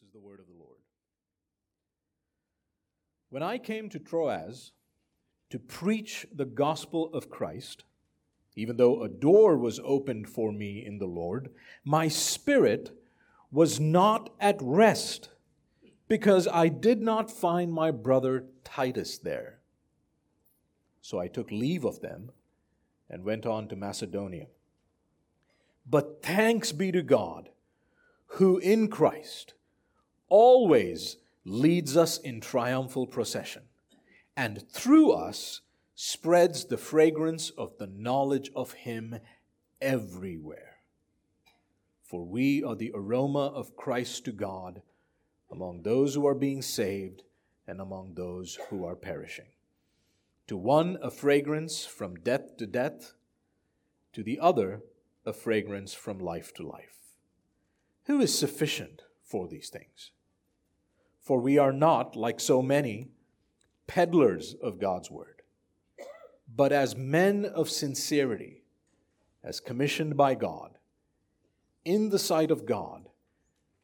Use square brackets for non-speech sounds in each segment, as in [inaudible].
This is the word of the Lord. When I came to Troas to preach the gospel of Christ, even though a door was opened for me in the Lord, my spirit was not at rest because I did not find my brother Titus there. So I took leave of them and went on to Macedonia. But thanks be to God, who in Christ always leads us in triumphal procession, and through us spreads the fragrance of the knowledge of Him everywhere. For we are the aroma of Christ to God among those who are being saved and among those who are perishing. To one, a fragrance from death to death, to the other, a fragrance from life to life. Who is sufficient for these things? For we are not, like so many, peddlers of God's word, but as men of sincerity, as commissioned by God, in the sight of God,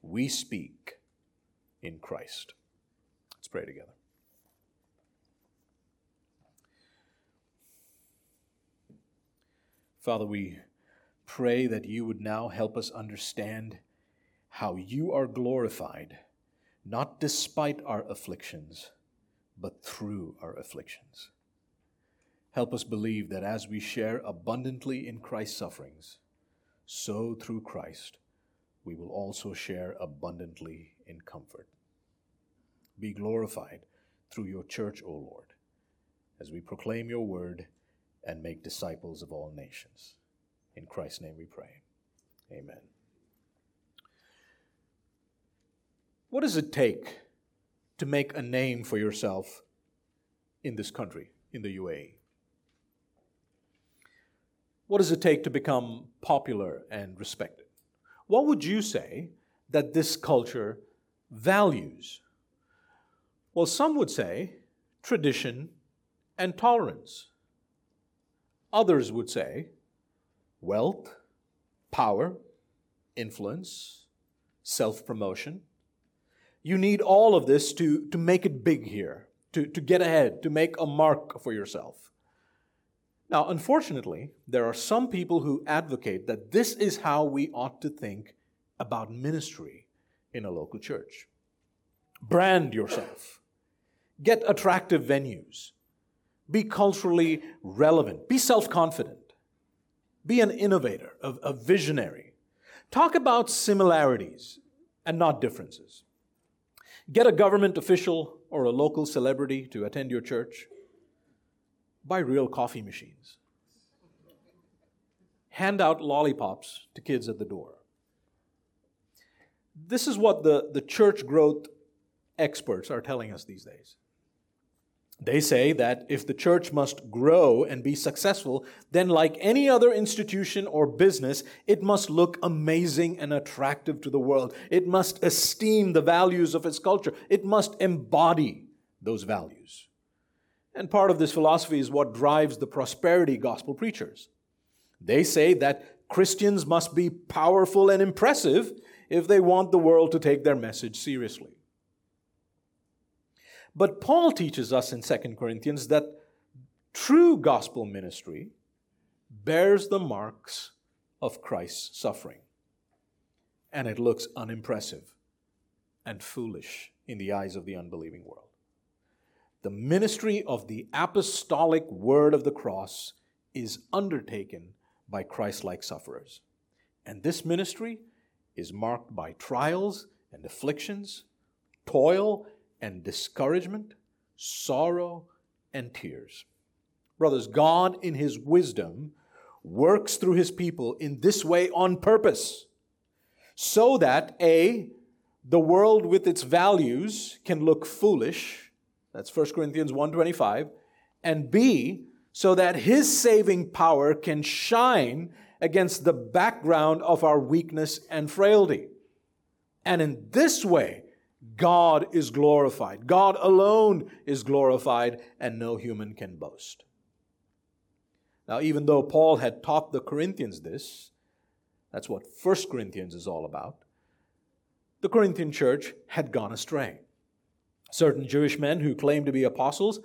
we speak in Christ. Let's pray together. Father, we pray that you would now help us understand how you are glorified not despite our afflictions, but through our afflictions. Help us believe that as we share abundantly in Christ's sufferings, so through Christ we will also share abundantly in comfort. Be glorified through your church, O Lord, as we proclaim your word and make disciples of all nations. In Christ's name we pray. Amen. What does it take to make a name for yourself in this country, in the UAE? What does it take to become popular and respected? What would you say that this culture values? Well, some would say tradition and tolerance. Others would say wealth, power, influence, self promotion. You need all of this to, to make it big here, to, to get ahead, to make a mark for yourself. Now, unfortunately, there are some people who advocate that this is how we ought to think about ministry in a local church. Brand yourself, get attractive venues, be culturally relevant, be self confident, be an innovator, a, a visionary. Talk about similarities and not differences. Get a government official or a local celebrity to attend your church. Buy real coffee machines. Hand out lollipops to kids at the door. This is what the, the church growth experts are telling us these days. They say that if the church must grow and be successful, then, like any other institution or business, it must look amazing and attractive to the world. It must esteem the values of its culture. It must embody those values. And part of this philosophy is what drives the prosperity gospel preachers. They say that Christians must be powerful and impressive if they want the world to take their message seriously. But Paul teaches us in 2 Corinthians that true gospel ministry bears the marks of Christ's suffering. And it looks unimpressive and foolish in the eyes of the unbelieving world. The ministry of the apostolic word of the cross is undertaken by Christ like sufferers. And this ministry is marked by trials and afflictions, toil and discouragement, sorrow and tears. Brothers, God in His wisdom works through His people in this way on purpose so that A, the world with its values can look foolish. That's 1 Corinthians 1:25. And B, so that his saving power can shine against the background of our weakness and frailty. And in this way, God is glorified. God alone is glorified, and no human can boast. Now, even though Paul had taught the Corinthians this, that's what 1 Corinthians is all about, the Corinthian church had gone astray. Certain Jewish men who claimed to be apostles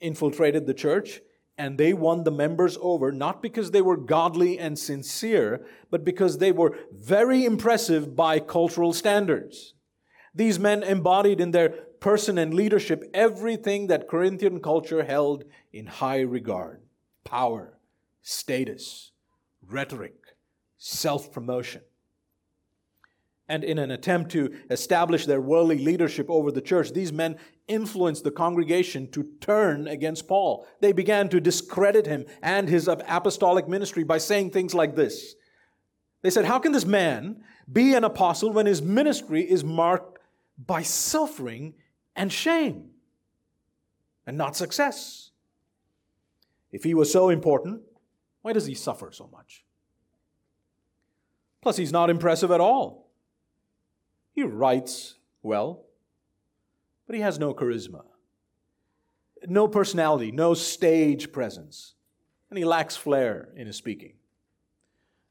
infiltrated the church and they won the members over not because they were godly and sincere, but because they were very impressive by cultural standards. These men embodied in their person and leadership everything that Corinthian culture held in high regard power, status, rhetoric, self promotion and in an attempt to establish their worldly leadership over the church, these men influenced the congregation to turn against Paul. They began to discredit him and his apostolic ministry by saying things like this. They said, How can this man be an apostle when his ministry is marked by suffering and shame and not success? If he was so important, why does he suffer so much? Plus, he's not impressive at all. He writes well, but he has no charisma, no personality, no stage presence, and he lacks flair in his speaking.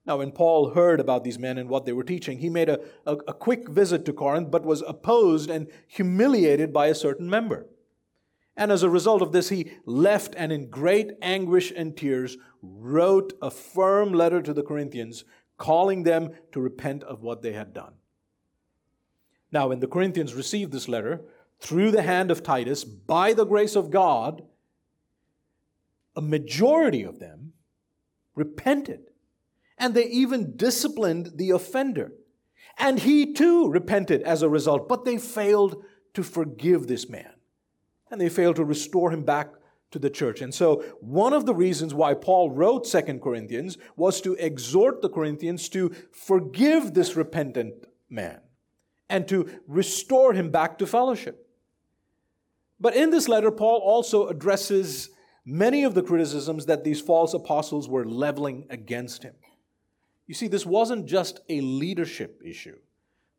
Now, when Paul heard about these men and what they were teaching, he made a, a, a, quick visit to Corinth, but was opposed and humiliated by a certain member. And as a result of this, he left and in great anguish and tears wrote a firm letter to the Corinthians, calling them to repent of what they had done. Now, when the Corinthians received this letter through the hand of Titus, by the grace of God, a majority of them repented. And they even disciplined the offender. And he too repented as a result, but they failed to forgive this man. And they failed to restore him back to the church. And so, one of the reasons why Paul wrote Second Corinthians was to exhort the Corinthians to forgive this repentant man and to restore him back to fellowship. But in this letter, Paul also addresses many of the criticisms that these false apostles were leveling against him. You see, this wasn't just a leadership issue,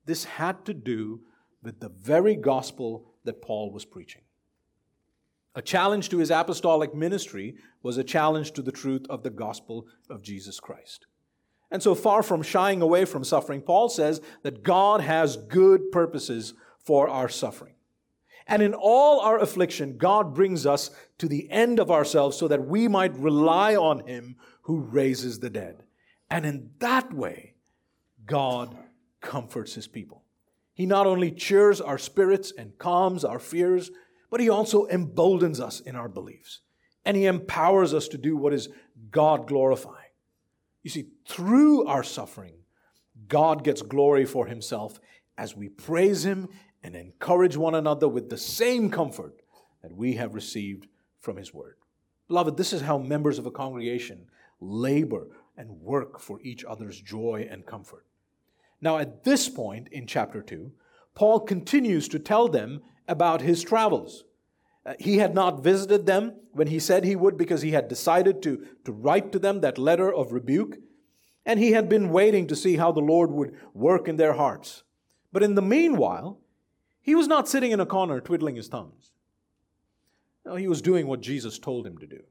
this had to do with the very gospel that Paul was preaching. A challenge to his apostolic ministry was a challenge to the truth of the gospel of Jesus Christ. And so far from shying away from suffering, Paul says that God has good purposes for our suffering. And in all our affliction, God brings us to the end of ourselves so that we might rely on Him who raises the dead. And in that way, God comforts His people. He not only cheers our spirits and calms our fears, but He also emboldens us in our beliefs. And He empowers us to do what is God glorifying. You see, through our suffering, God gets glory for himself as we praise him and encourage one another with the same comfort that we have received from his word. Beloved, this is how members of a congregation labor and work for each other's joy and comfort. Now, at this point in chapter 2, Paul continues to tell them about his travels. Uh, he had not visited them when he said he would because he had decided to, to write to them that letter of rebuke. And he had been waiting to see how the Lord would work in their hearts. But in the meanwhile, he was not sitting in a corner twiddling his thumbs. No, he was doing what Jesus told him to do.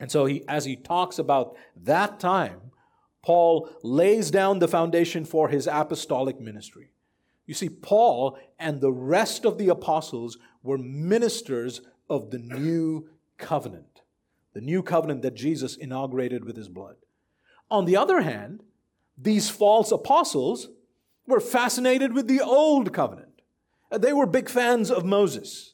And so, he, as he talks about that time, Paul lays down the foundation for his apostolic ministry. You see, Paul and the rest of the apostles were ministers of the new covenant, the new covenant that Jesus inaugurated with his blood. On the other hand, these false apostles were fascinated with the old covenant. They were big fans of Moses.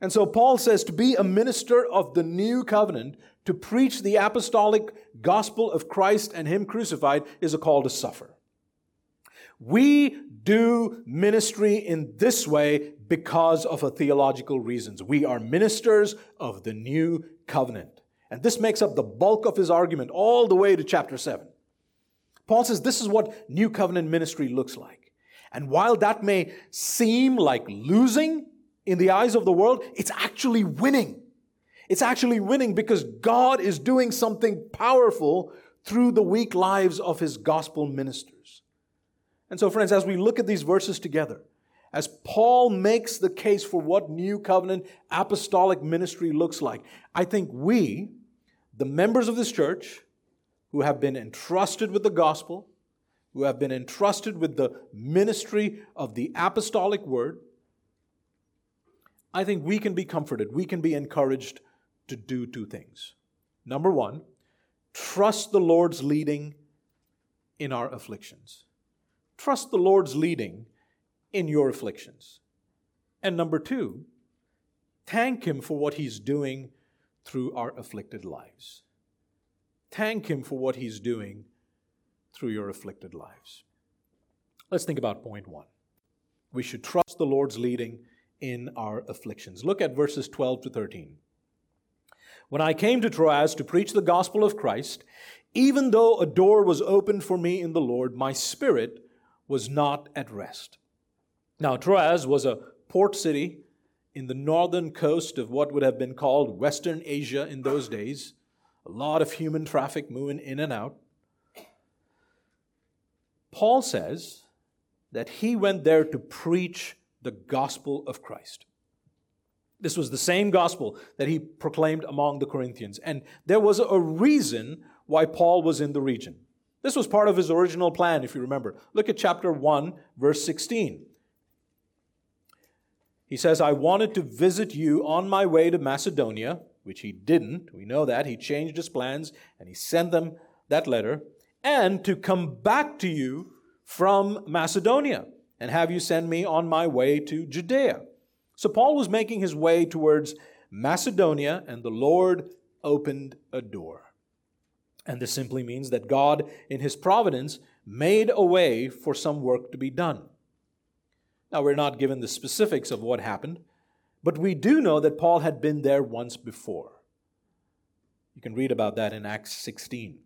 And so Paul says to be a minister of the new covenant, to preach the apostolic gospel of Christ and Him crucified, is a call to suffer. We do ministry in this way because of a theological reasons. We are ministers of the new covenant. And this makes up the bulk of his argument all the way to chapter 7. Paul says this is what new covenant ministry looks like. And while that may seem like losing in the eyes of the world, it's actually winning. It's actually winning because God is doing something powerful through the weak lives of his gospel ministers. And so, friends, as we look at these verses together, as Paul makes the case for what new covenant apostolic ministry looks like, I think we, the members of this church, who have been entrusted with the gospel, who have been entrusted with the ministry of the apostolic word, I think we can be comforted, we can be encouraged to do two things. Number one, trust the Lord's leading in our afflictions. Trust the Lord's leading in your afflictions. And number two, thank Him for what He's doing through our afflicted lives. Thank Him for what He's doing through your afflicted lives. Let's think about point one. We should trust the Lord's leading in our afflictions. Look at verses 12 to 13. When I came to Troas to preach the gospel of Christ, even though a door was opened for me in the Lord, my spirit was not at rest. Now, Troas was a port city in the northern coast of what would have been called Western Asia in those days. A lot of human traffic moving in and out. Paul says that he went there to preach the gospel of Christ. This was the same gospel that he proclaimed among the Corinthians. And there was a reason why Paul was in the region. This was part of his original plan, if you remember. Look at chapter 1, verse 16. He says, I wanted to visit you on my way to Macedonia, which he didn't. We know that. He changed his plans and he sent them that letter, and to come back to you from Macedonia and have you send me on my way to Judea. So Paul was making his way towards Macedonia, and the Lord opened a door. And this simply means that God, in his providence, made a way for some work to be done. Now, we're not given the specifics of what happened, but we do know that Paul had been there once before. You can read about that in Acts 16.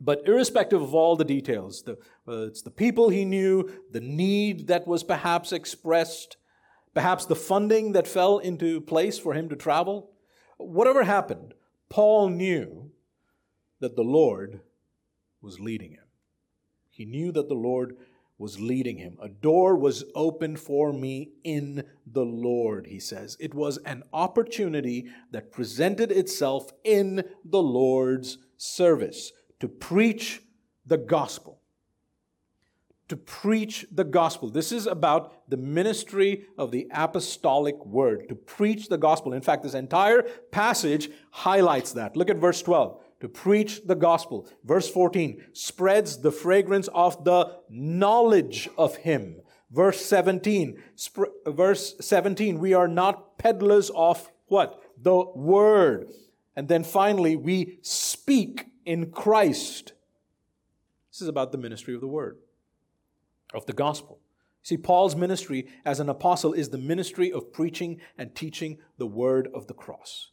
But irrespective of all the details, the, it's the people he knew, the need that was perhaps expressed, perhaps the funding that fell into place for him to travel, whatever happened, Paul knew that the Lord was leading him. He knew that the Lord was leading him. A door was opened for me in the Lord, he says. It was an opportunity that presented itself in the Lord's service to preach the gospel. To preach the gospel. This is about the ministry of the apostolic word, to preach the gospel. In fact, this entire passage highlights that. Look at verse 12. To preach the gospel. Verse 14 spreads the fragrance of the knowledge of him. Verse 17, sp- verse 17, we are not peddlers of what? The word. And then finally, we speak in Christ. This is about the ministry of the word, of the gospel. See, Paul's ministry as an apostle is the ministry of preaching and teaching the word of the cross.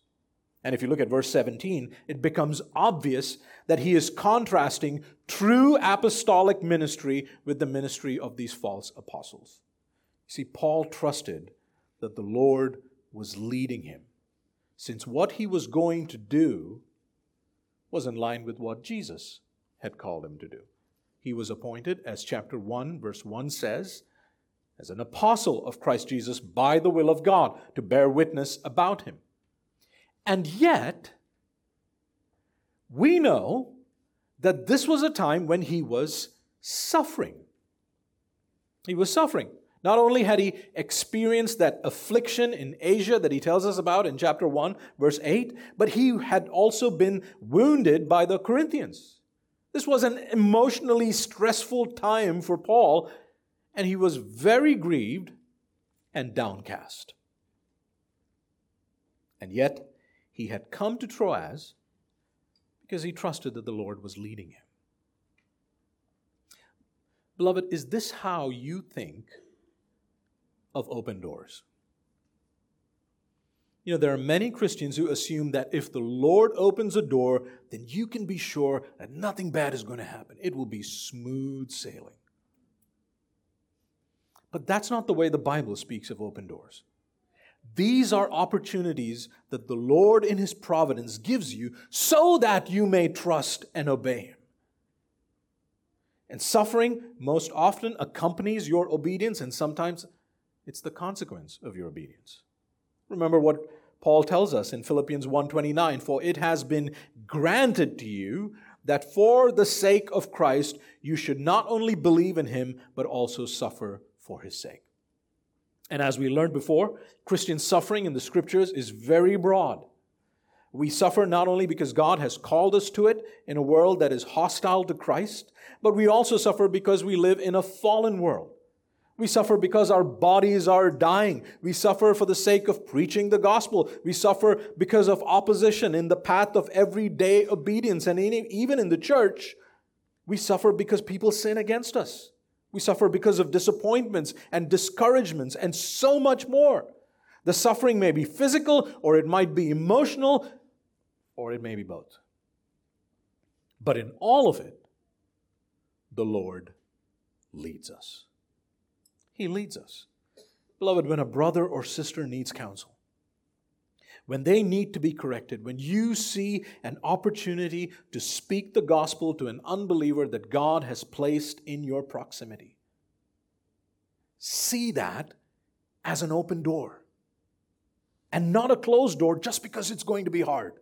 And if you look at verse 17, it becomes obvious that he is contrasting true apostolic ministry with the ministry of these false apostles. See, Paul trusted that the Lord was leading him, since what he was going to do was in line with what Jesus had called him to do. He was appointed, as chapter 1, verse 1 says, as an apostle of Christ Jesus by the will of God to bear witness about him. And yet, we know that this was a time when he was suffering. He was suffering. Not only had he experienced that affliction in Asia that he tells us about in chapter 1, verse 8, but he had also been wounded by the Corinthians. This was an emotionally stressful time for Paul, and he was very grieved and downcast. And yet, he had come to Troas because he trusted that the Lord was leading him. Beloved, is this how you think of open doors. You know, there are many Christians who assume that if the Lord opens a door, then you can be sure that nothing bad is going to happen. It will be smooth sailing. But that's not the way the Bible speaks of open doors. These are opportunities that the Lord in His providence gives you so that you may trust and obey Him. And suffering most often accompanies your obedience and sometimes it's the consequence of your obedience. Remember what Paul tells us in Philippians 1:29, for it has been granted to you that for the sake of Christ you should not only believe in him, but also suffer for his sake. And as we learned before, Christian suffering in the scriptures is very broad. We suffer not only because God has called us to it in a world that is hostile to Christ, but we also suffer because we live in a fallen world. We suffer because our bodies are dying. We suffer for the sake of preaching the gospel. We suffer because of opposition in the path of everyday obedience. And even in the church, we suffer because people sin against us. We suffer because of disappointments and discouragements and so much more. The suffering may be physical or it might be emotional or it may be both. But in all of it, the Lord leads us. He leads us. Beloved, when a brother or sister needs counsel, when they need to be corrected, when you see an opportunity to speak the gospel to an unbeliever that God has placed in your proximity, see that as an open door and not a closed door just because it's going to be hard.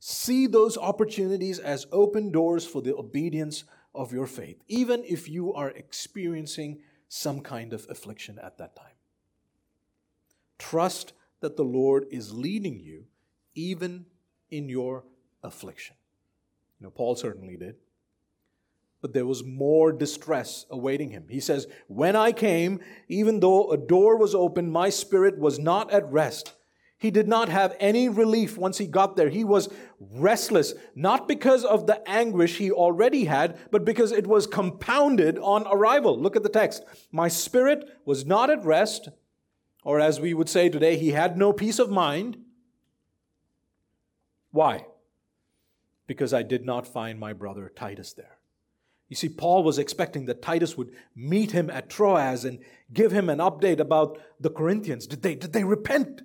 See those opportunities as open doors for the obedience of your faith, even if you are experiencing some kind of affliction at that time. Trust that the Lord is leading you even in your affliction. You know, Paul certainly did. But there was more distress awaiting him. He says, When I came, even though a door was open, my spirit was not at rest. He did not have any relief once he got there. He was restless, not because of the anguish he already had, but because it was compounded on arrival. Look at the text. My spirit was not at rest, or as we would say today, he had no peace of mind. Why? Because I did not find my brother Titus there. You see, Paul was expecting that Titus would meet him at Troas and give him an update about the Corinthians. Did they, did they repent?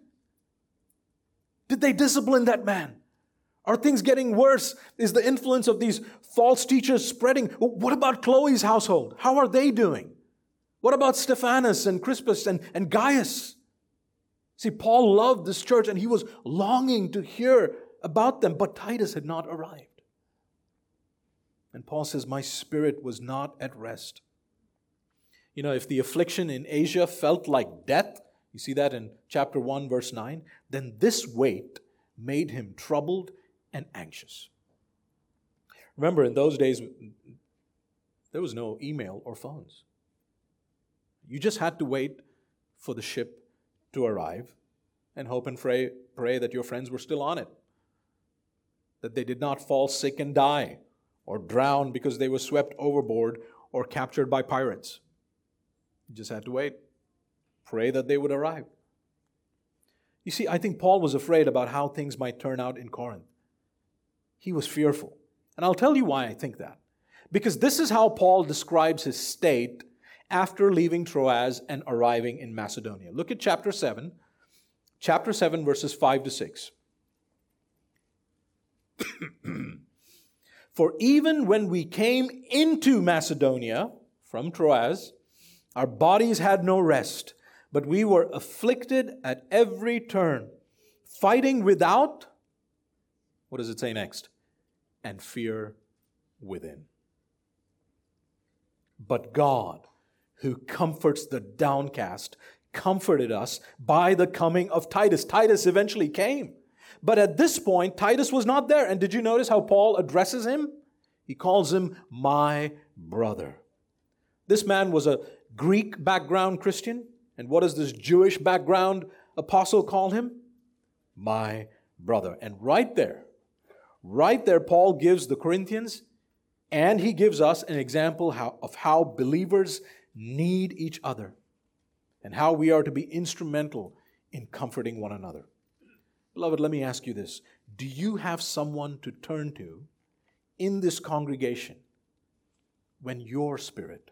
Did they discipline that man? Are things getting worse? Is the influence of these false teachers spreading? What about Chloe's household? How are they doing? What about Stephanas and Crispus and, and Gaius? See, Paul loved this church and he was longing to hear about them, but Titus had not arrived. And Paul says, My spirit was not at rest. You know, if the affliction in Asia felt like death, you see that in chapter 1, verse 9? Then this weight made him troubled and anxious. Remember, in those days, there was no email or phones. You just had to wait for the ship to arrive and hope and pray, pray that your friends were still on it, that they did not fall sick and die, or drown because they were swept overboard or captured by pirates. You just had to wait. Pray that they would arrive. You see, I think Paul was afraid about how things might turn out in Corinth. He was fearful. And I'll tell you why I think that. Because this is how Paul describes his state after leaving Troas and arriving in Macedonia. Look at chapter 7, chapter 7, verses 5 to 6. [clears throat] For even when we came into Macedonia from Troas, our bodies had no rest but we were afflicted at every turn, fighting without, what does it say next? And fear within. But God, who comforts the downcast, comforted us by the coming of Titus. Titus eventually came. But at this point, Titus was not there. And did you notice how Paul addresses him? He calls him my brother. This man was a Greek background Christian. And what does this Jewish background apostle call him? My brother. And right there, right there, Paul gives the Corinthians and he gives us an example how, of how believers need each other and how we are to be instrumental in comforting one another. Beloved, let me ask you this Do you have someone to turn to in this congregation when your spirit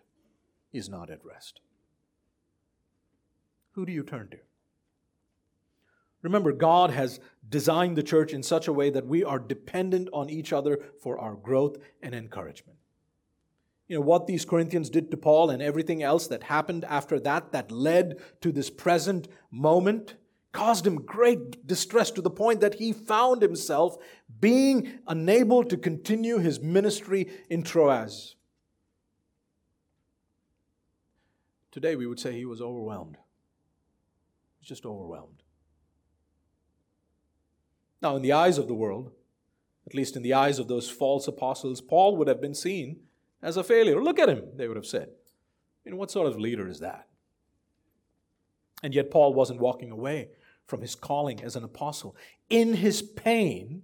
is not at rest? Who do you turn to? Remember, God has designed the church in such a way that we are dependent on each other for our growth and encouragement. You know, what these Corinthians did to Paul and everything else that happened after that, that led to this present moment, caused him great distress to the point that he found himself being unable to continue his ministry in Troas. Today, we would say he was overwhelmed. Just overwhelmed. Now, in the eyes of the world, at least in the eyes of those false apostles, Paul would have been seen as a failure. Look at him, they would have said. You know, what sort of leader is that? And yet, Paul wasn't walking away from his calling as an apostle. In his pain,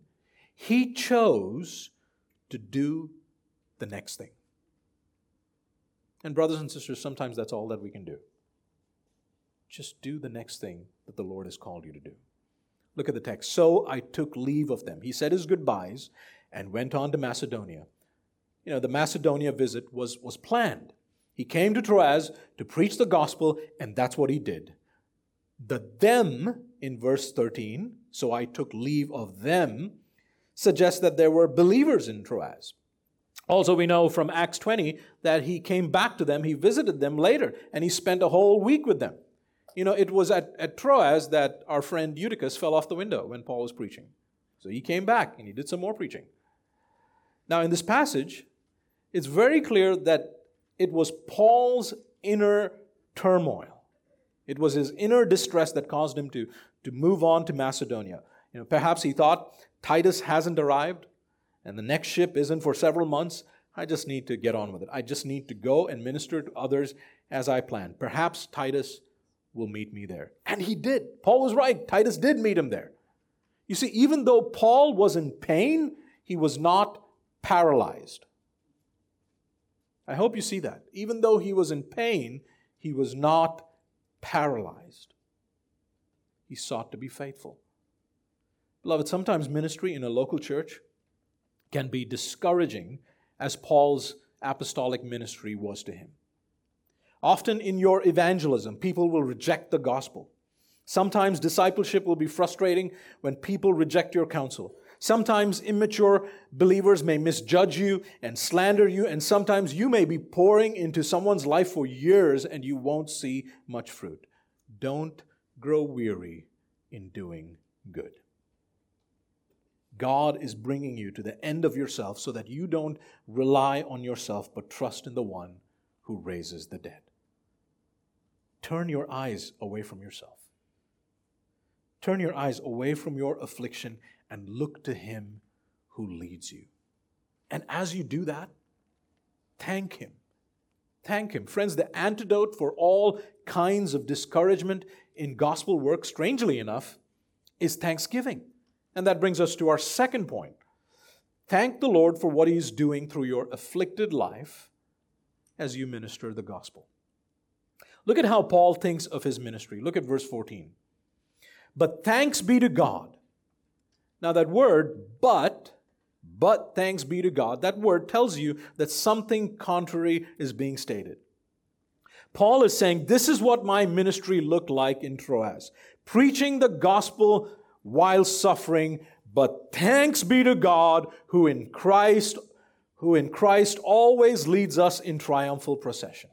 he chose to do the next thing. And, brothers and sisters, sometimes that's all that we can do. Just do the next thing that the Lord has called you to do. Look at the text. So I took leave of them. He said his goodbyes and went on to Macedonia. You know, the Macedonia visit was, was planned. He came to Troas to preach the gospel, and that's what he did. The them in verse 13, so I took leave of them, suggests that there were believers in Troas. Also, we know from Acts 20 that he came back to them, he visited them later, and he spent a whole week with them. You know, it was at, at Troas that our friend Eutychus fell off the window when Paul was preaching. So he came back and he did some more preaching. Now, in this passage, it's very clear that it was Paul's inner turmoil. It was his inner distress that caused him to, to move on to Macedonia. You know, perhaps he thought Titus hasn't arrived and the next ship isn't for several months. I just need to get on with it. I just need to go and minister to others as I planned. Perhaps Titus will meet me there. And he did. Paul was right. Titus did meet him there. You see, even though Paul was in pain, he was not paralyzed. I hope you see that. Even though he was in pain, he was not paralyzed. He sought to be faithful. Beloved, sometimes ministry in a local church can be discouraging, as Paul's apostolic ministry was to him. Often in your evangelism, people will reject the gospel. Sometimes discipleship will be frustrating when people reject your counsel. Sometimes immature believers may misjudge you and slander you, and sometimes you may be pouring into someone's life for years and you won't see much fruit. Don't grow weary in doing good. God is bringing you to the end of yourself so that you don't rely on yourself but trust in the one who raises the dead. Turn your eyes away from yourself. Turn your eyes away from your affliction and look to Him who leads you. And as you do that, thank Him. Thank Him. Friends, the antidote for all kinds of discouragement in gospel work, strangely enough, is thanksgiving. And that brings us to our second point. Thank the Lord for what He's doing through your afflicted life as you minister the gospel. Look at how Paul thinks of his ministry. Look at verse 14. But thanks be to God now, that word, but, but thanks be to God, that word tells you that something contrary is being stated. Paul is saying, This is what my ministry looked like in Troas preaching the gospel while suffering, but thanks be to God who in Christ who in Christ always leads us in triumphal procession.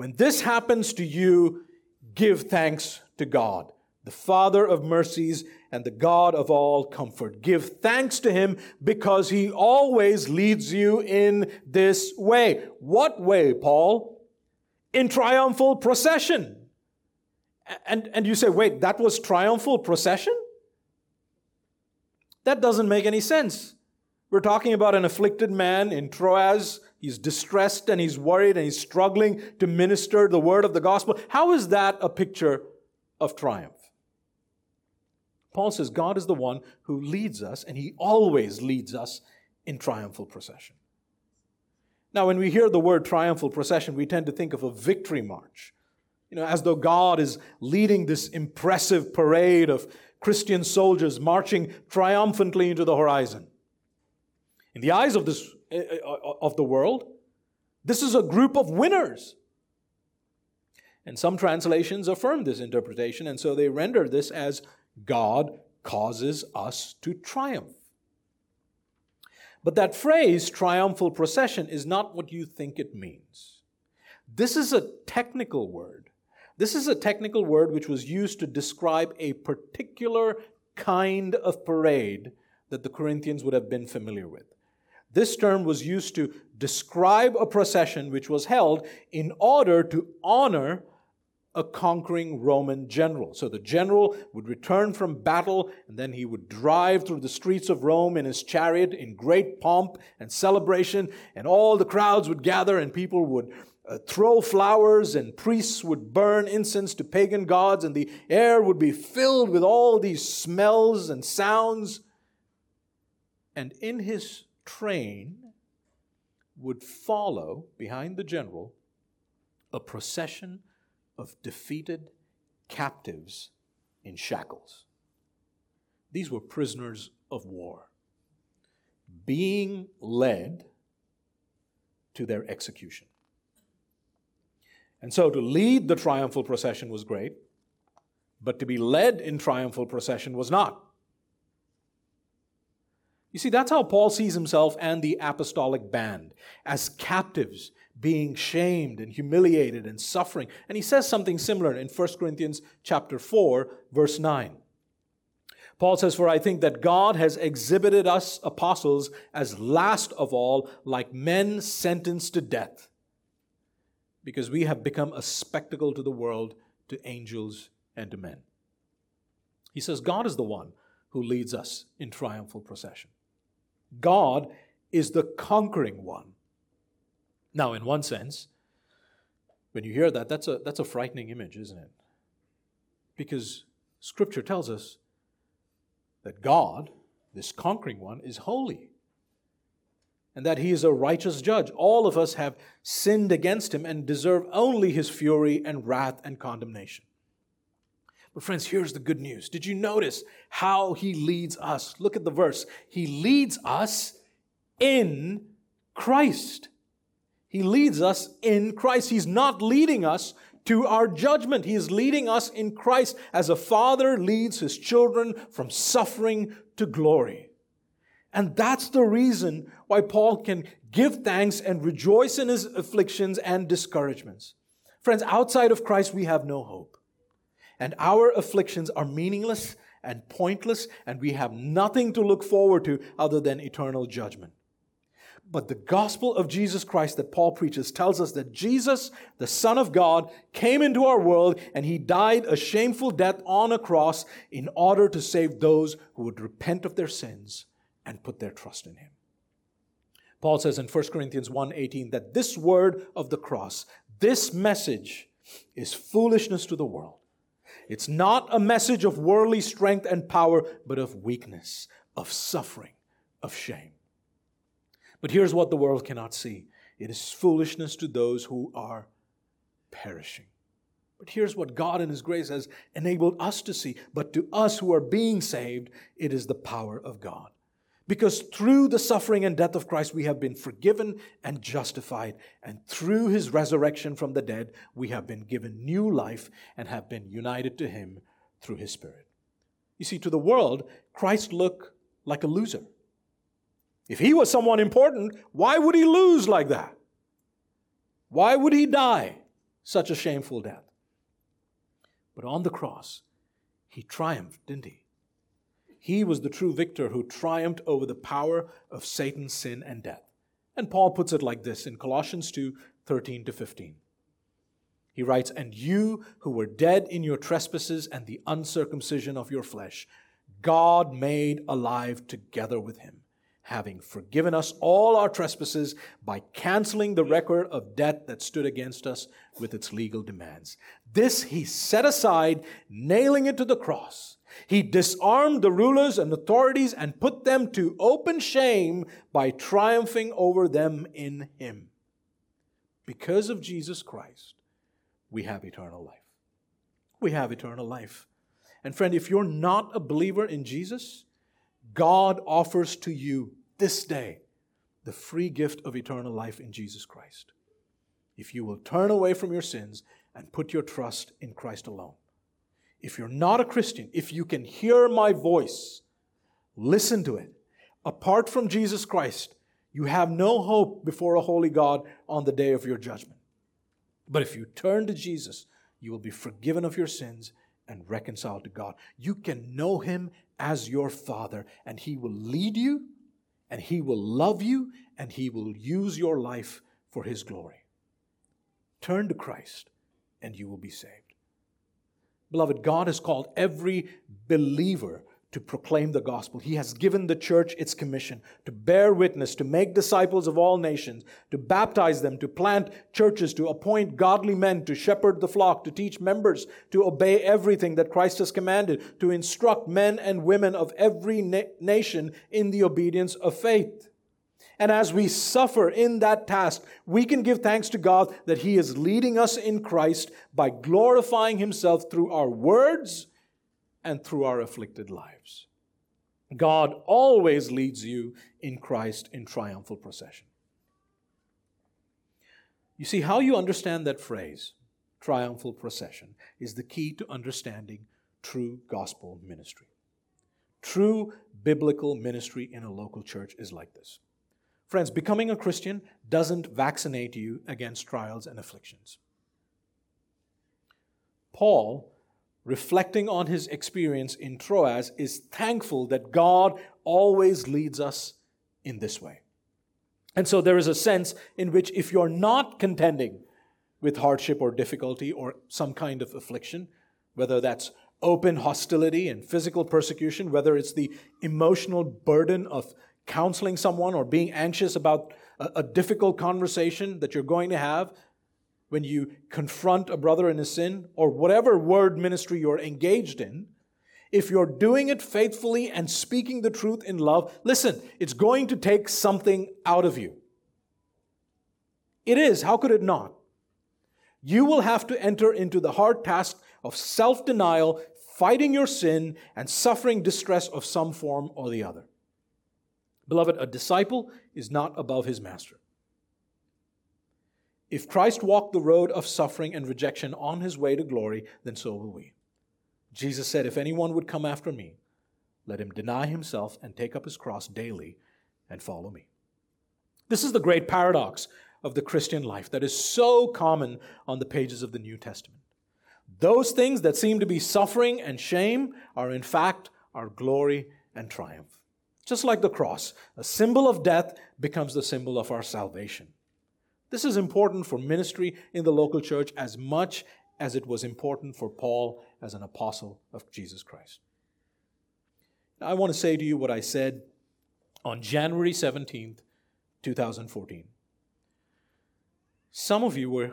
When this happens to you, give thanks to God, the Father of mercies and the God of all comfort. Give thanks to him because he always leads you in this way. What way, Paul? In triumphal procession. And, and you say, wait, that was triumphal procession? That doesn't make any sense. We're talking about an afflicted man in Troas. He's distressed and he's worried and he's struggling to minister the word of the gospel. How is that a picture of triumph? Paul says God is the one who leads us, and he always leads us in triumphal procession. Now, when we hear the word triumphal procession, we tend to think of a victory march, you know, as though God is leading this impressive parade of Christian soldiers marching triumphantly into the horizon. In the eyes of, this, Eh, eh, of the world, this is a group of winners. And some translations affirm this interpretation, and so they render this as God causes us to triumph. But that phrase, triumphal procession, is not what you think it means. This is a technical word This is a technical word which was used to describe a particular kind of parade that the Corinthians would have been familiar with. This term was used to describe a procession which was held in order to honor a conquering Roman general. So the general would return from battle and then he would drive through the streets of Rome in his chariot in great pomp and celebration, and all the crowds would gather and people would uh, throw flowers and priests would burn incense to pagan gods, and the air would be filled with all these smells and sounds. And in his train would follow, behind the general, a procession of defeated captives in shackles. These were prisoners of war being led to their execution. And so to lead the triumphal procession was great, but to be led in triumphal procession was not. You see, that's how Paul sees himself and the apostolic band as captives being shamed and humiliated and suffering. And he says something similar in 1 Corinthians chapter 4 verse 9. Paul says, For I think that God has exhibited us apostles as last of all, like men sentenced to death, because we have become a spectacle to the world, to angels, and to men. He says, God is the one who leads us in triumphal procession. God is the conquering one. Now, in one sense, when you hear that, that's a, that's a frightening image, isn't it? Because Scripture tells us that God, this conquering one, is holy and that he is a righteous judge. All of us have sinned against him and deserve only his fury and wrath and condemnation. But, friends, here's the good news. Did you notice how he leads us? Look at the verse. He leads us in Christ. He leads us in Christ. He's not leading us to our judgment. He is leading us in Christ as a father leads his children from suffering to glory. And that's the reason why Paul can give thanks and rejoice in his afflictions and discouragements. Friends, outside of Christ, we have no hope. And our afflictions are meaningless and pointless, and we have nothing to look forward to other than eternal judgment. But the gospel of Jesus Christ that Paul preaches tells us that Jesus, the Son of God, came into our world and he died a shameful death on a cross in order to save those who would repent of their sins and put their trust in him. Paul says in 1 Corinthians 1:18 that this word of the cross, this message is foolishness to the world. It's not a message of worldly strength and power, but of weakness, of suffering, of shame. But here's what the world cannot see it is foolishness to those who are perishing. But here's what God in His grace has enabled us to see. But to us who are being saved, it is the power of God. Because through the suffering and death of Christ, we have been forgiven and justified. And through his resurrection from the dead, we have been given new life and have been united to him through his Spirit. You see, to the world, Christ looked like a loser. If he was someone important, why would he lose like that? Why would he die such a shameful death? But on the cross, he triumphed, didn't he? He was the true victor who triumphed over the power of Satan, sin, and death. And Paul puts it like this in Colossians 2 13 to 15. He writes, And you who were dead in your trespasses and the uncircumcision of your flesh, God made alive together with him, having forgiven us all our trespasses by canceling the record of debt that stood against us with its legal demands. This he set aside, nailing it to the cross. He disarmed the rulers and authorities and put them to open shame by triumphing over them in Him. Because of Jesus Christ, we have eternal life. We have eternal life. And friend, if you're not a believer in Jesus, God offers to you this day the free gift of eternal life in Jesus Christ. If you will turn away from your sins and put your trust in Christ alone. If you're not a Christian, if you can hear my voice, listen to it. Apart from Jesus Christ, you have no hope before a holy God on the day of your judgment. But if you turn to Jesus, you will be forgiven of your sins and reconciled to God. You can know Him as your Father, and He will lead you, and He will love you, and He will use your life for His glory. Turn to Christ, and you will be saved. Beloved, God has called every believer to proclaim the gospel. He has given the church its commission to bear witness, to make disciples of all nations, to baptize them, to plant churches, to appoint godly men, to shepherd the flock, to teach members to obey everything that Christ has commanded, to instruct men and women of every na- nation in the obedience of faith. And as we suffer in that task, we can give thanks to God that He is leading us in Christ by glorifying Himself through our words and through our afflicted lives. God always leads you in Christ in triumphal procession. You see, how you understand that phrase, triumphal procession, is the key to understanding true gospel ministry. True biblical ministry in a local church is like this. Friends, becoming a Christian doesn't vaccinate you against trials and afflictions. Paul reflecting on his experience in Troas, is thankful that God always leads us in this way. And so there is a sense in which if you're not contending with hardship or difficulty or some kind of affliction, whether that's open hostility and physical persecution, whether it's the emotional burden of counseling someone or being anxious about a, a difficult conversation that you're going to have, when you confront a brother in his sin, or whatever word ministry you're engaged in, if you're doing it faithfully and speaking the truth in love, listen, it's going to take something out of you. It is. How could it not? You will have to enter into the hard task of self denial, fighting your sin, and suffering distress of some form or the other. Beloved, a disciple is not above his master. If Christ walked the road of suffering and rejection on his way to glory, then so will we. Jesus said, If anyone would come after me, let him deny himself and take up his cross daily and follow me. This is the great paradox of the Christian life that is so common on the pages of the New Testament. Those things that seem to be suffering and shame are, in fact, our glory and triumph. Just like the cross, a symbol of death becomes the symbol of our salvation. This is important for ministry in the local church as much as it was important for Paul as an apostle of Jesus Christ. I want to say to you what I said on January 17th, 2014. Some of you were,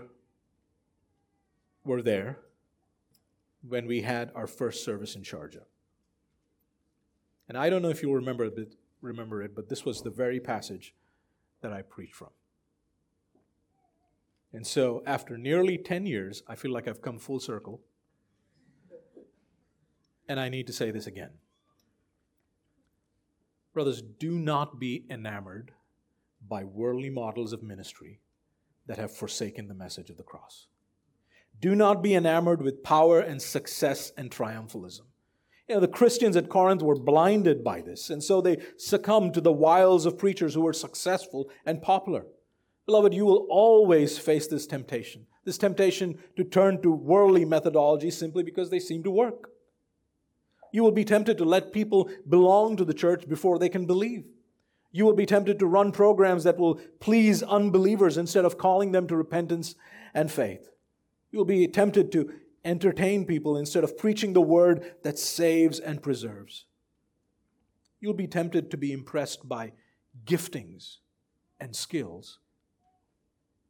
were there when we had our first service in Sharjah. And I don't know if you remember it, remember it, but this was the very passage that I preached from. And so, after nearly 10 years, I feel like I've come full circle. And I need to say this again. Brothers, do not be enamored by worldly models of ministry that have forsaken the message of the cross. Do not be enamored with power and success and triumphalism. You know, the Christians at Corinth were blinded by this, and so they succumbed to the wiles of preachers who were successful and popular. Beloved, you will always face this temptation this temptation to turn to worldly methodologies simply because they seem to work. You will be tempted to let people belong to the church before they can believe. You will be tempted to run programs that will please unbelievers instead of calling them to repentance and faith. You will be tempted to entertain people instead of preaching the word that saves and preserves. You'll be tempted to be impressed by giftings and skills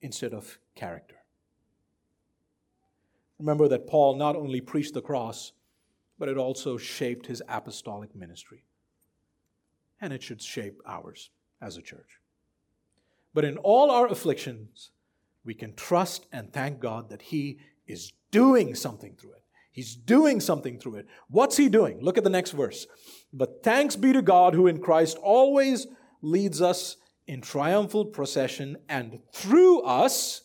instead of character. Remember that Paul not only preached the cross, but it also shaped his apostolic ministry. And it should shape ours as a church. But in all our afflictions, we can trust and thank God that He is doing something through it. He's doing something through it. What's He doing? Look at the next verse. But thanks be to God who in Christ always leads us in triumphal procession, and through us,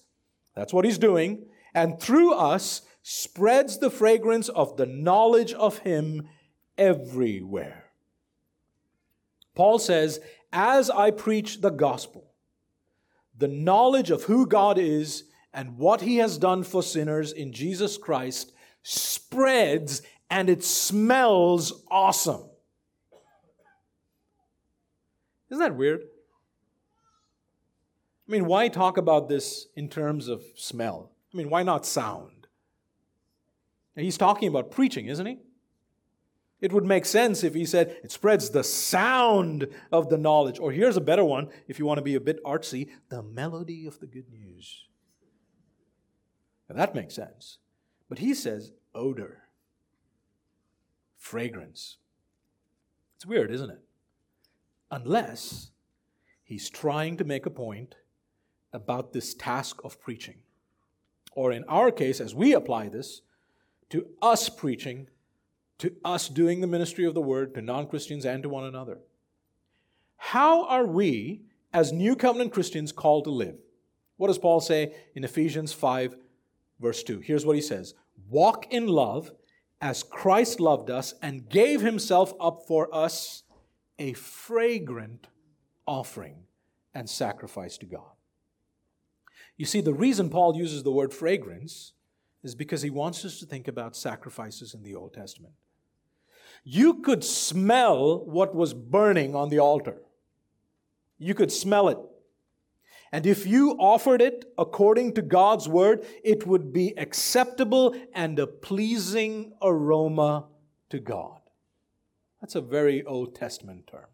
that's what he's doing, and through us spreads the fragrance of the knowledge of him everywhere. Paul says, As I preach the gospel, the knowledge of who God is and what he has done for sinners in Jesus Christ spreads and it smells awesome. Isn't that weird? I mean, why talk about this in terms of smell? I mean, why not sound? He's talking about preaching, isn't he? It would make sense if he said it spreads the sound of the knowledge. Or here's a better one, if you want to be a bit artsy the melody of the good news. Now that makes sense. But he says odor, fragrance. It's weird, isn't it? Unless he's trying to make a point about this task of preaching. Or in our case, as we apply this to us preaching, to us doing the ministry of the word, to non Christians and to one another. How are we, as New Covenant Christians, called to live? What does Paul say in Ephesians 5, verse 2? Here's what he says Walk in love as Christ loved us and gave himself up for us, a fragrant offering and sacrifice to God. You see, the reason Paul uses the word fragrance is because he wants us to think about sacrifices in the Old Testament. You could smell what was burning on the altar. You could smell it. And if you offered it according to God's word, it would be acceptable and a pleasing aroma to God. That's a very Old Testament term.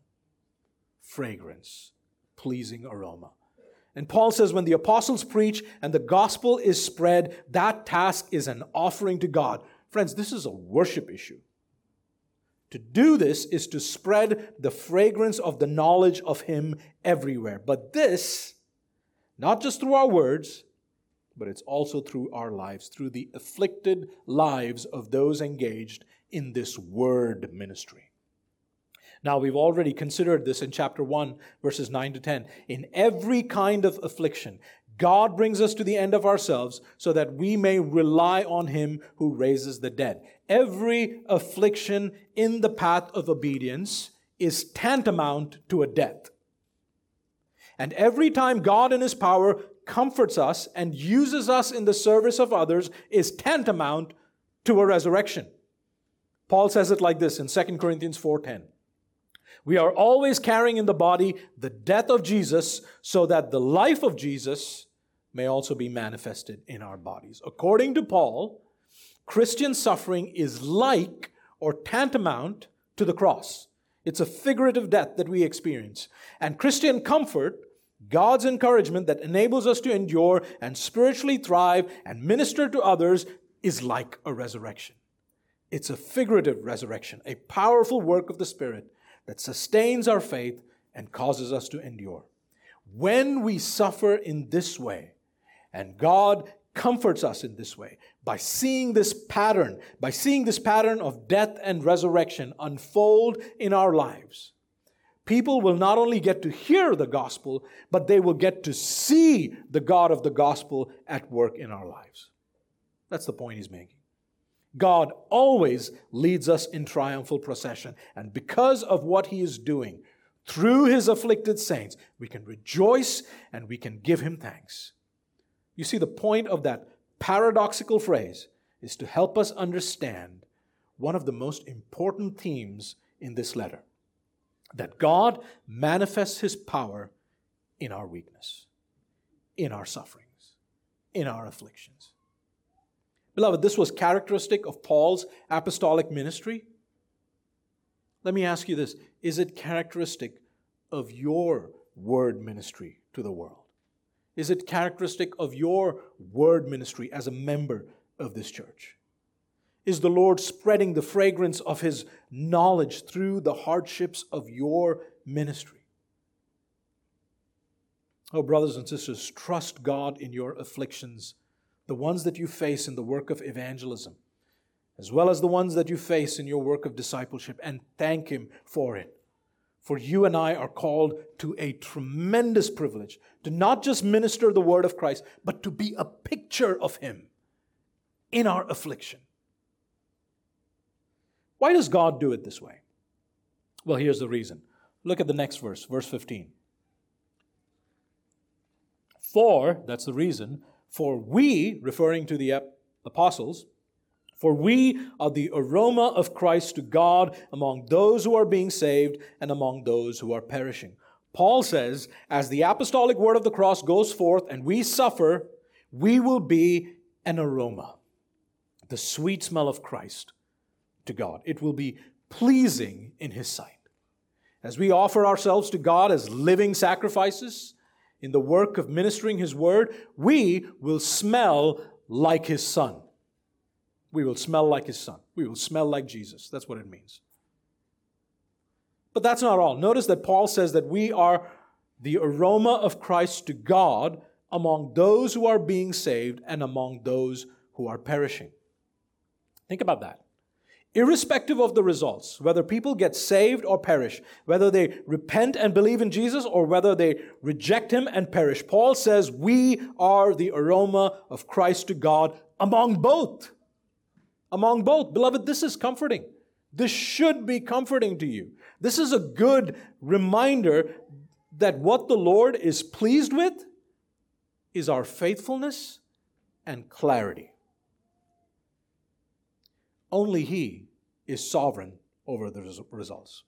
Fragrance, pleasing aroma. And Paul says when the apostles preach and the gospel is spread, that task is an offering to God. Friends, this is a worship issue. To do this is to spread the fragrance of the knowledge of Him everywhere. But this, not just through our words, but it's also through our lives, through the afflicted lives of those engaged in this word ministry. Now, we've already considered this in chapter 1, verses 9 to 10. In every kind of affliction, God brings us to the end of ourselves so that we may rely on Him who raises the dead. Every affliction in the path of obedience is tantamount to a death. And every time God in His power comforts us and uses us in the service of others is tantamount to a resurrection. Paul says it like this in 2 Corinthians 4:10. We are always carrying in the body the death of Jesus so that the life of Jesus may also be manifested in our bodies. According to Paul, Christian suffering is like or tantamount to the cross. It's a figurative death that we experience. And Christian comfort, God's encouragement that enables us to endure and spiritually thrive and minister to others, is like a resurrection. It's a figurative resurrection, a powerful work of the Spirit that sustains our faith and causes us to endure. When we suffer in this way, and God comforts us in this way, by seeing this pattern, by seeing this pattern of death and resurrection unfold in our lives, people will not only get to hear the gospel, but they will get to see the God of the gospel at work in our lives. That's the point he's making. God always leads us in triumphal procession. And because of what he is doing through his afflicted saints, we can rejoice and we can give him thanks. You see, the point of that paradoxical phrase is to help us understand one of the most important themes in this letter that God manifests his power in our weakness, in our sufferings, in our afflictions. Beloved, this was characteristic of Paul's apostolic ministry. Let me ask you this Is it characteristic of your word ministry to the world? Is it characteristic of your word ministry as a member of this church? Is the Lord spreading the fragrance of His knowledge through the hardships of your ministry? Oh, brothers and sisters, trust God in your afflictions the ones that you face in the work of evangelism, as well as the ones that you face in your work of discipleship, and thank Him for it. For you and I are called to a tremendous privilege to not just minister the word of Christ, but to be a picture of Him in our affliction. Why does God do it this way? Well, here's the reason. Look at the next verse, verse 15. For, that's the reason, For we, referring to the apostles, for we are the aroma of Christ to God among those who are being saved and among those who are perishing. Paul says, as the apostolic word of the cross goes forth and we suffer, we will be an aroma, the sweet smell of Christ to God. It will be pleasing in His sight. As we offer ourselves to God as living sacrifices in the work of ministering His word, we will smell like His Son. We will smell like His Son. We will smell like Jesus. That's what it means. But that's not all. Notice that Paul says that we are the aroma of Christ to God among those who are being saved and among those who are perishing. Think about that. Irrespective of the results, whether people get saved or perish, whether they repent and believe in Jesus or whether they reject him and perish, Paul says we are the aroma of Christ to God among both. Among both. Beloved, this is comforting. This should be comforting to you. This is a good reminder that what the Lord is pleased with is our faithfulness and clarity. Only He is sovereign over the results.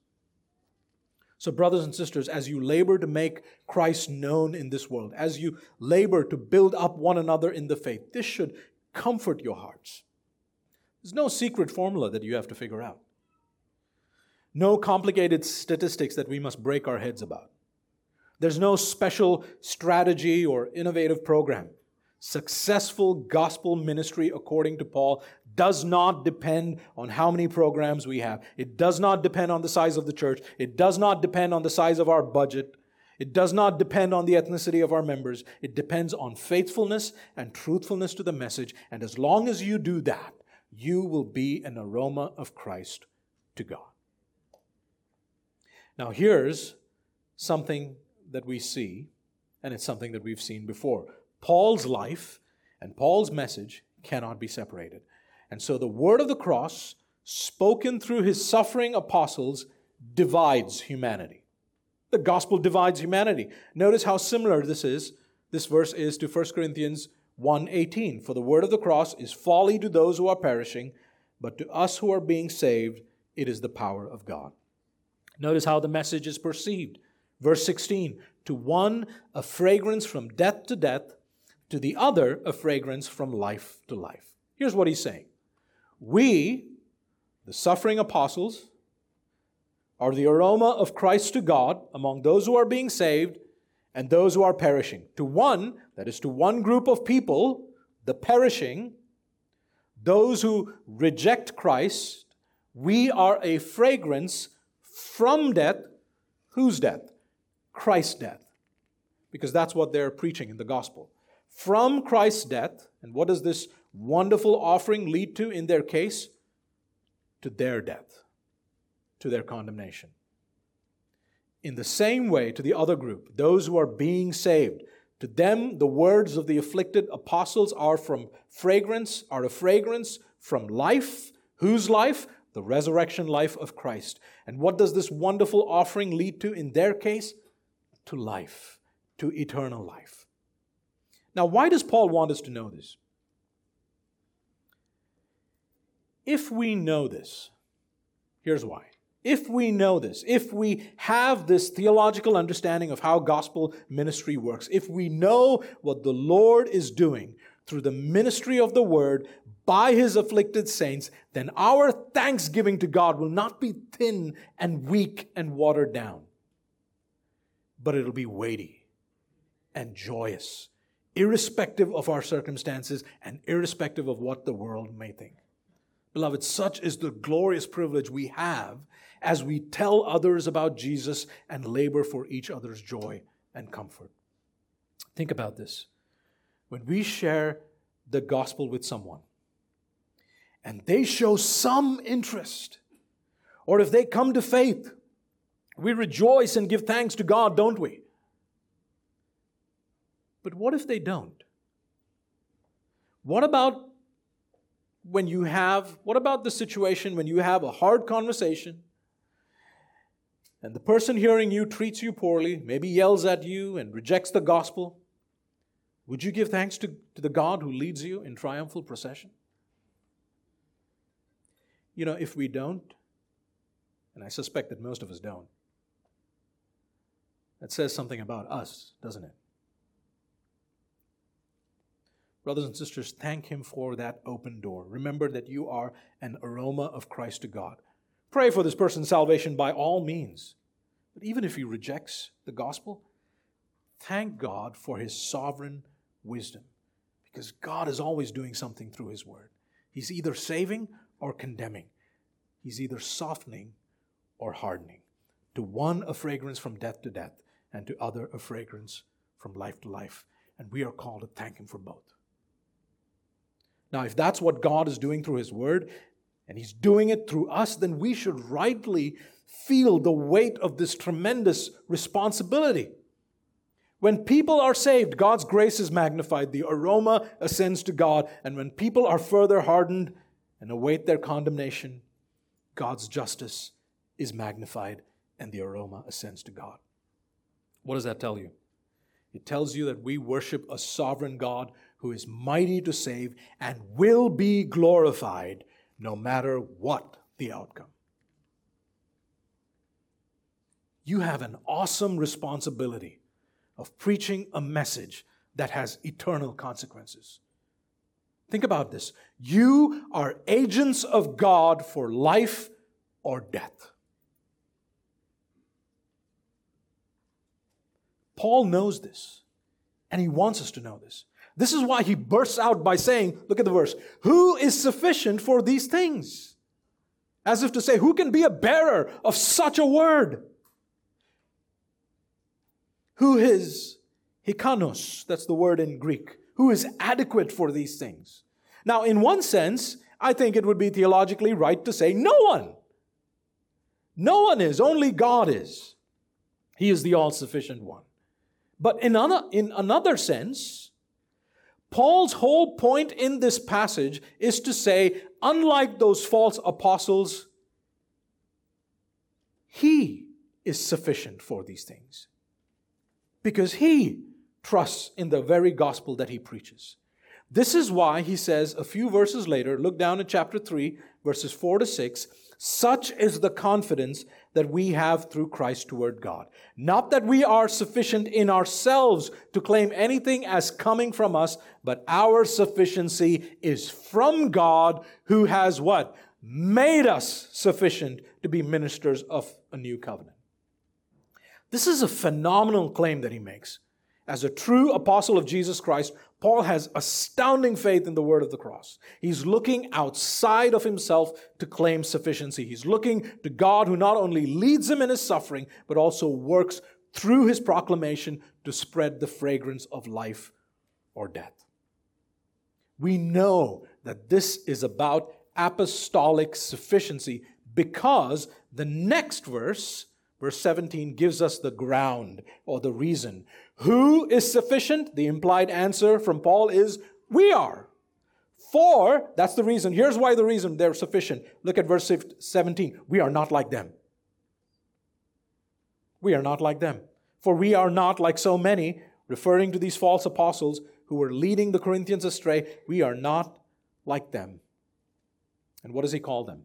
So, brothers and sisters, as you labor to make Christ known in this world, as you labor to build up one another in the faith, this should comfort your hearts. There's no secret formula that you have to figure out, no complicated statistics that we must break our heads about. There's no special strategy or innovative program. Successful gospel ministry, according to Paul, does not depend on how many programs we have. It does not depend on the size of the church. It does not depend on the size of our budget. It does not depend on the ethnicity of our members. It depends on faithfulness and truthfulness to the message. And as long as you do that, you will be an aroma of Christ to God. Now, here's something that we see, and it's something that we've seen before. Paul's life and Paul's message cannot be separated. And so the word of the cross, spoken through his suffering apostles, divides humanity. The gospel divides humanity. Notice how similar this is. This verse is to 1 Corinthians 1:18. For the word of the cross is folly to those who are perishing, but to us who are being saved, it is the power of God. Notice how the message is perceived. Verse 16 To one, a fragrance from death to death, to the other, a fragrance from life to life. Here's what he's saying We, the suffering apostles, are the aroma of Christ to God among those who are being saved and those who are perishing. To one, that is to one group of people, the perishing, those who reject Christ, we are a fragrance from death. Whose death? Christ's death. Because that's what they're preaching in the gospel. From Christ's death, and what does this wonderful offering lead to in their case? To their death, to their condemnation. In the same way, to the other group, those who are being saved, to them the words of the afflicted apostles are from fragrance, are a fragrance from life. Whose life? The resurrection life of Christ. And what does this wonderful offering lead to in their case? to life, to eternal life. Now, why does Paul want us to know this? If we know this, here's why. If we know this, if we have this theological understanding of how gospel ministry works, if we know what the Lord is doing through the ministry of the word by his afflicted saints, then our thanksgiving to God will not be thin and weak and watered down but it'll be weighty and joyous, irrespective of our circumstances and irrespective of what the world may think. Beloved, such is the glorious privilege we have as we tell others about Jesus and labor for each other's joy and comfort. Think about this. When we share the gospel with someone and they show some interest, or if they come to faith, we rejoice and give thanks to God, don't we? But what if they don't? What about when you have, what about the situation when you have a hard conversation and the person hearing you treats you poorly, maybe yells at you and rejects the gospel? Would you give thanks to, to the God who leads you in triumphal procession? You know, if we don't, and I suspect that most of us don't, that says something about us, doesn't it? Brothers and sisters, thank Him for that open door. Remember that you are an aroma of Christ to God. Pray for this person's salvation by all means. But even if he rejects the gospel, thank God for His sovereign wisdom because God is always doing something through His word. He's either saving or condemning, He's either softening or hardening. To one, a fragrance from death to death, and to other, a fragrance from life to life. And we are called to thank Him for both. Now, if that's what God is doing through His Word, and He's doing it through us, then we should rightly feel the weight of this tremendous responsibility. When people are saved, God's grace is magnified, the aroma ascends to God, and when people are further hardened and await their condemnation, God's justice is magnified and the aroma ascends to God. What does that tell you? It tells you that we worship a sovereign God who is mighty to save and will be glorified no matter what the outcome. You have an awesome responsibility of preaching a message that has eternal consequences. Think about this. You are agents of God for life or death. Paul knows this, and he wants us to know this. This is why he bursts out by saying, look at the verse, who is sufficient for these things? As if to say, who can be a bearer of such a word? Who is hikanos, that's the word in Greek, who is adequate for these things? Now, in one sense, I think it would be theologically right to say no one. No one is, only God is. He is the all sufficient one. But in, another, in another sense, Paul's whole point in this passage is to say, unlike those false apostles, he is sufficient for these things. Because he trusts in the very gospel that he preaches. This is why he says a few verses later, look down at chapter 3, verses 4 to 6, such is the confidence that we have through Christ toward God. Not that we are sufficient in ourselves to claim anything as coming from us, but our sufficiency is from God who has what? Made us sufficient to be ministers of a new covenant. This is a phenomenal claim that he makes. As a true apostle of Jesus Christ, Paul has astounding faith in the word of the cross. He's looking outside of himself to claim sufficiency. He's looking to God who not only leads him in his suffering, but also works through his proclamation to spread the fragrance of life or death. We know that this is about apostolic sufficiency because the next verse, verse 17, gives us the ground or the reason who is sufficient? The implied answer from Paul is we are. For, that's the reason. Here's why the reason they're sufficient. Look at verse 17. We are not like them. We are not like them. For we are not like so many, referring to these false apostles who were leading the Corinthians astray. We are not like them. And what does he call them?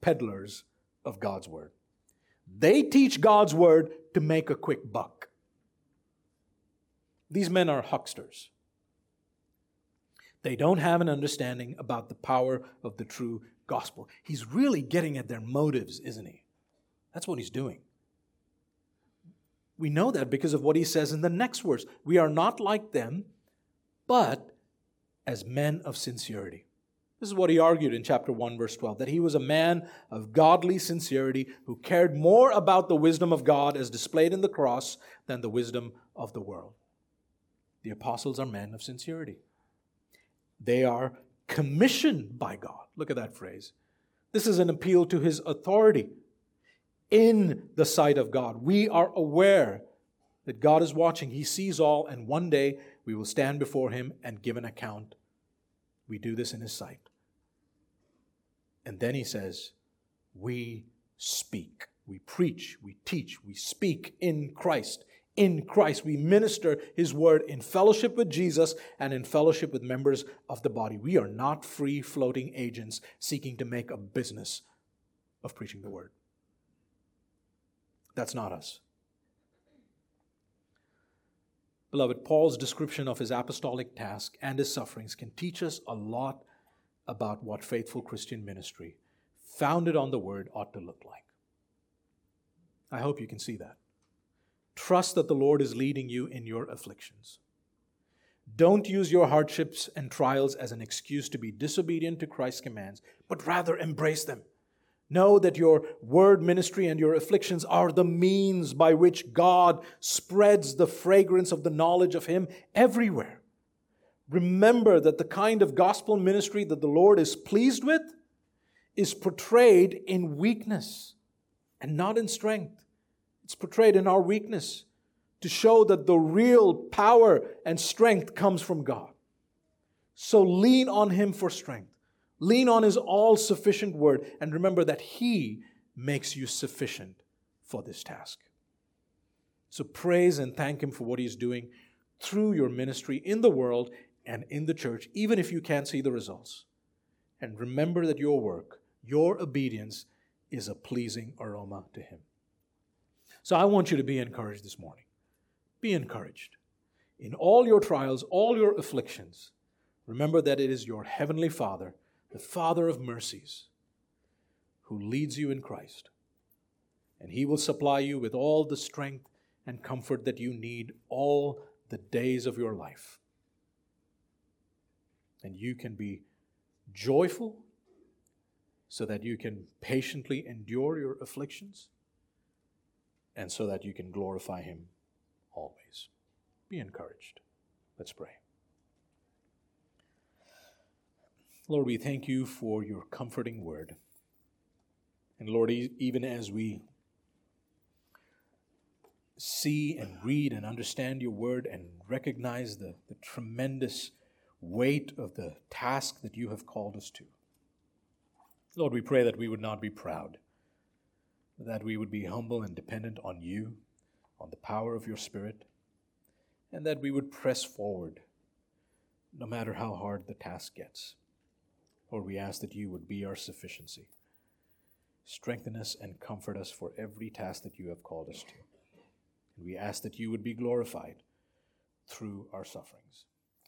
Peddlers of God's word. They teach God's word to make a quick buck. These men are hucksters. They don't have an understanding about the power of the true gospel. He's really getting at their motives, isn't he? That's what he's doing. We know that because of what he says in the next verse. We are not like them, but as men of sincerity. This is what he argued in chapter 1, verse 12 that he was a man of godly sincerity who cared more about the wisdom of God as displayed in the cross than the wisdom of the world. The apostles are men of sincerity. They are commissioned by God. Look at that phrase. This is an appeal to his authority in the sight of God. We are aware that God is watching, he sees all, and one day we will stand before him and give an account. We do this in his sight. And then he says, We speak, we preach, we teach, we speak in Christ in Christ. We minister His word in fellowship with Jesus and in fellowship with members of the body. We are not free floating agents seeking to make a business of preaching the word. That's not us. Beloved, Paul's description of his apostolic task and his sufferings can teach us a lot about what faithful Christian ministry, founded on the word, ought to look like. I hope you can see that. Trust that the Lord is leading you in your afflictions. Don't use your hardships and trials as an excuse to be disobedient to Christ's commands, but rather embrace them. Know that your word ministry and your afflictions are the means by which God spreads the fragrance of the knowledge of Him everywhere. Remember that the kind of gospel ministry that the Lord is pleased with is portrayed in weakness and not in strength. It's portrayed in our weakness to show that the real power and strength comes from God. So lean on Him for strength. Lean on His all sufficient word and remember that He makes you sufficient for this task. So praise and thank Him for what He's doing through your ministry in the world and in the church, even if you can't see the results. And remember that your work, your obedience, is a pleasing aroma to Him. So I want you to be encouraged this morning. Be encouraged. In all your trials, all your afflictions, remember that it is your Heavenly Father, the Father of mercies, who leads you in Christ. And He will supply you with all the strength and comfort that you need all the days of your life. And you can be joyful so that you can patiently endure your afflictions and so that you can glorify Him always. Be encouraged. Let's pray. Lord, we thank you for your comforting word. And Lord, even as we see and read and understand your word and recognize the, the tremendous weight of the task that you have called us to, Lord, we pray that we would not be proud that we would be humble and dependent on you, on the power of your Spirit, and that we would press forward no matter how hard the task gets. Lord, we ask that you would be our sufficiency. Strengthen us and comfort us for every task that you have called us to. And we ask that you would be glorified through our sufferings.